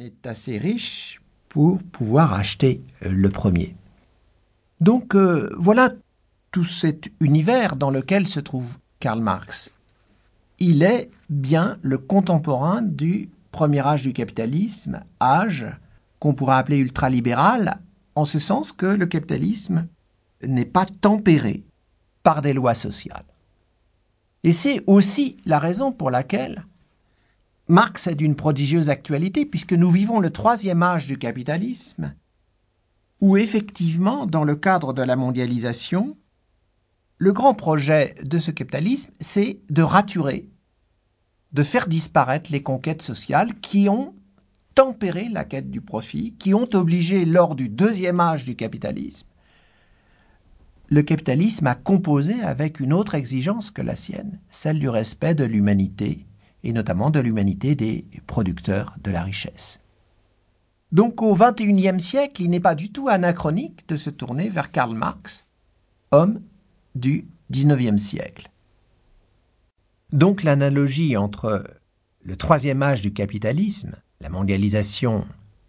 n'est assez riche pour pouvoir acheter euh, le premier. Donc euh, voilà tout cet univers dans lequel se trouve Karl Marx. Il est bien le contemporain du premier âge du capitalisme, âge qu'on pourrait appeler ultralibéral, en ce sens que le capitalisme n'est pas tempéré par des lois sociales. Et c'est aussi la raison pour laquelle Marx est d'une prodigieuse actualité, puisque nous vivons le troisième âge du capitalisme, où effectivement, dans le cadre de la mondialisation, le grand projet de ce capitalisme, c'est de raturer, de faire disparaître les conquêtes sociales qui ont tempéré la quête du profit, qui ont obligé, lors du deuxième âge du capitalisme, le capitalisme à composer avec une autre exigence que la sienne, celle du respect de l'humanité, et notamment de l'humanité des producteurs de la richesse. Donc au XXIe siècle, il n'est pas du tout anachronique de se tourner vers Karl Marx, homme du XIXe siècle. Donc l'analogie entre le troisième âge du capitalisme, la mondialisation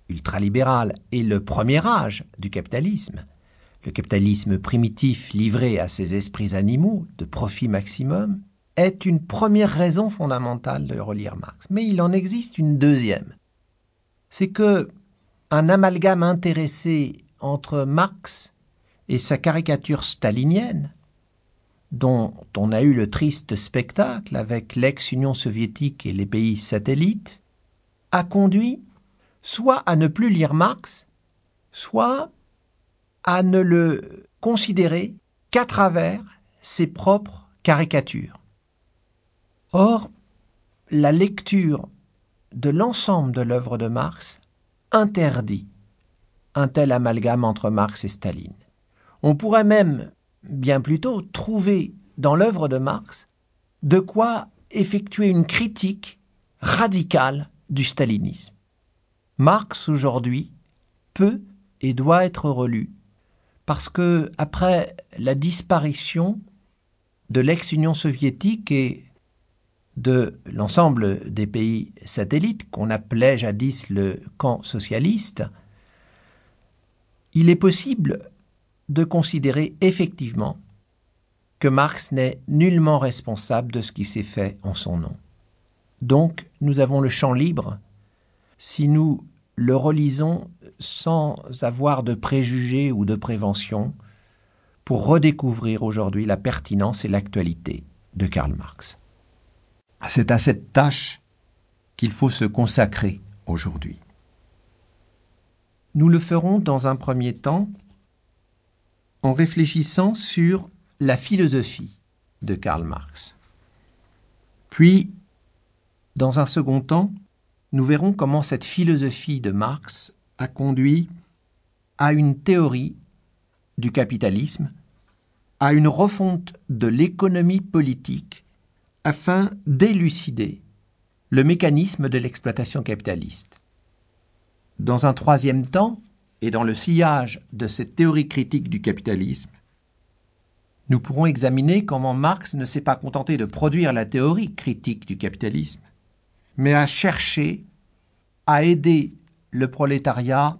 ultralibérale, et le premier âge du capitalisme, le capitalisme primitif livré à ses esprits animaux de profit maximum, est une première raison fondamentale de relire Marx. Mais il en existe une deuxième. C'est que un amalgame intéressé entre Marx et sa caricature stalinienne, dont on a eu le triste spectacle avec l'ex-Union soviétique et les pays satellites, a conduit soit à ne plus lire Marx, soit à ne le considérer qu'à travers ses propres caricatures. Or, la lecture de l'ensemble de l'œuvre de Marx interdit un tel amalgame entre Marx et Staline. On pourrait même, bien plutôt, trouver dans l'œuvre de Marx de quoi effectuer une critique radicale du stalinisme. Marx aujourd'hui peut et doit être relu parce que après la disparition de l'ex-Union soviétique et de l'ensemble des pays satellites qu'on appelait jadis le camp socialiste, il est possible de considérer effectivement que Marx n'est nullement responsable de ce qui s'est fait en son nom. Donc nous avons le champ libre si nous le relisons sans avoir de préjugés ou de prévention pour redécouvrir aujourd'hui la pertinence et l'actualité de Karl Marx. C'est à cette tâche qu'il faut se consacrer aujourd'hui. Nous le ferons dans un premier temps en réfléchissant sur la philosophie de Karl Marx. Puis, dans un second temps, nous verrons comment cette philosophie de Marx a conduit à une théorie du capitalisme, à une refonte de l'économie politique afin d'élucider le mécanisme de l'exploitation capitaliste. Dans un troisième temps, et dans le sillage de cette théorie critique du capitalisme, nous pourrons examiner comment Marx ne s'est pas contenté de produire la théorie critique du capitalisme, mais a cherché à aider le prolétariat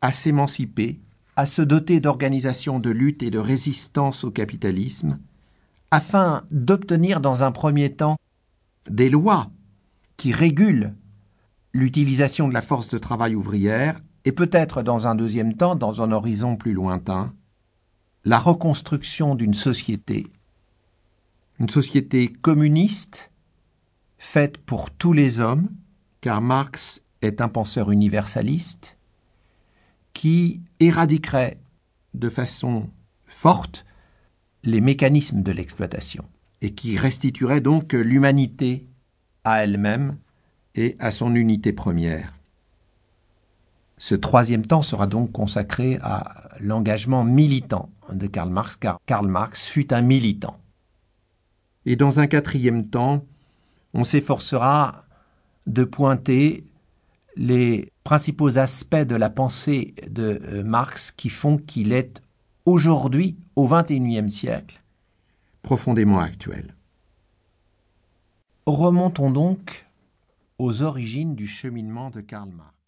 à s'émanciper, à se doter d'organisations de lutte et de résistance au capitalisme, afin d'obtenir dans un premier temps des lois qui régulent l'utilisation de la force de travail ouvrière et peut-être dans un deuxième temps, dans un horizon plus lointain, la reconstruction d'une société, une société communiste faite pour tous les hommes, car Marx est un penseur universaliste, qui éradiquerait de façon forte les mécanismes de l'exploitation et qui restituerait donc l'humanité à elle-même et à son unité première. Ce troisième temps sera donc consacré à l'engagement militant de Karl Marx, car Karl Marx fut un militant. Et dans un quatrième temps, on s'efforcera de pointer les principaux aspects de la pensée de euh, Marx qui font qu'il est aujourd'hui, au XXIe siècle, profondément actuel. Remontons donc aux origines du cheminement de Karl Marx.